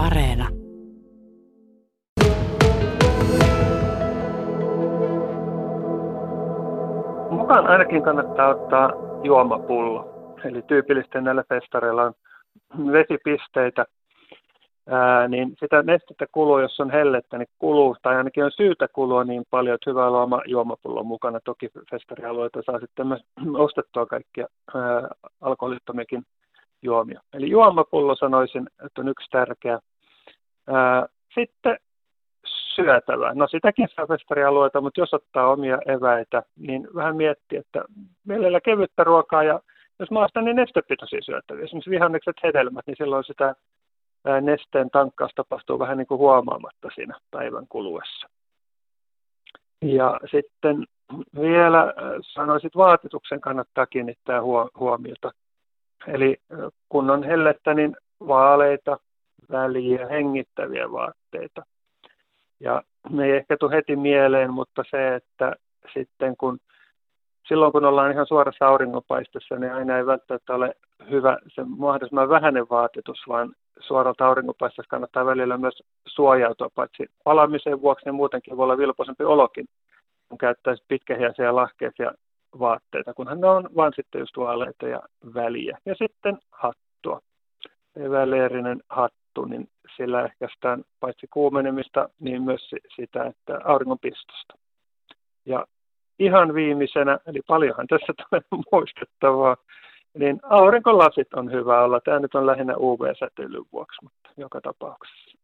Areena. Mukaan ainakin kannattaa ottaa juomapullo. Eli tyypillisesti näillä festareilla on vesipisteitä, ää, niin sitä nestettä kuluu, jos on hellettä, niin kuluu, tai ainakin on syytä kulua niin paljon, että hyvä olla oma juomapullo mukana. Toki festarialueita saa sitten myös ostettua kaikkia ää, alkoholittomiakin juomia. Eli juomapullo sanoisin, että on yksi tärkeä. Sitten syötävää. No sitäkin saa festarialueita, mutta jos ottaa omia eväitä, niin vähän miettiä, että meillä kevyttä ruokaa ja jos maasta niin nestepitoisia syötäviä, esimerkiksi vihannekset, hedelmät, niin silloin sitä nesteen tankkaus tapahtuu vähän niin kuin huomaamatta siinä päivän kuluessa. Ja sitten vielä sanoisit vaatetuksen kannattaa kiinnittää huomiota. Eli kun on hellettä, niin vaaleita, väliä, hengittäviä vaatteita. Ja ne ei ehkä tule heti mieleen, mutta se, että sitten kun silloin kun ollaan ihan suorassa auringonpaistossa, niin aina ei välttämättä ole hyvä se mahdollisimman vähäinen vaatetus, vaan suoralta auringonpaistossa kannattaa välillä myös suojautua, paitsi palamisen vuoksi, niin muutenkin voi olla vilpoisempi olokin, kun käyttäisi pitkähiäisiä lahkeisia vaatteita, kunhan ne on vain sitten just vaaleita ja väliä. Ja sitten hattua. Eväleerinen hattu, niin sillä ehkäistään paitsi kuumenemista, niin myös sitä, että auringonpistosta. Ja ihan viimeisenä, eli paljonhan tässä tulee muistettavaa, niin aurinkolasit on hyvä olla. Tämä nyt on lähinnä UV-säteilyn vuoksi, mutta joka tapauksessa.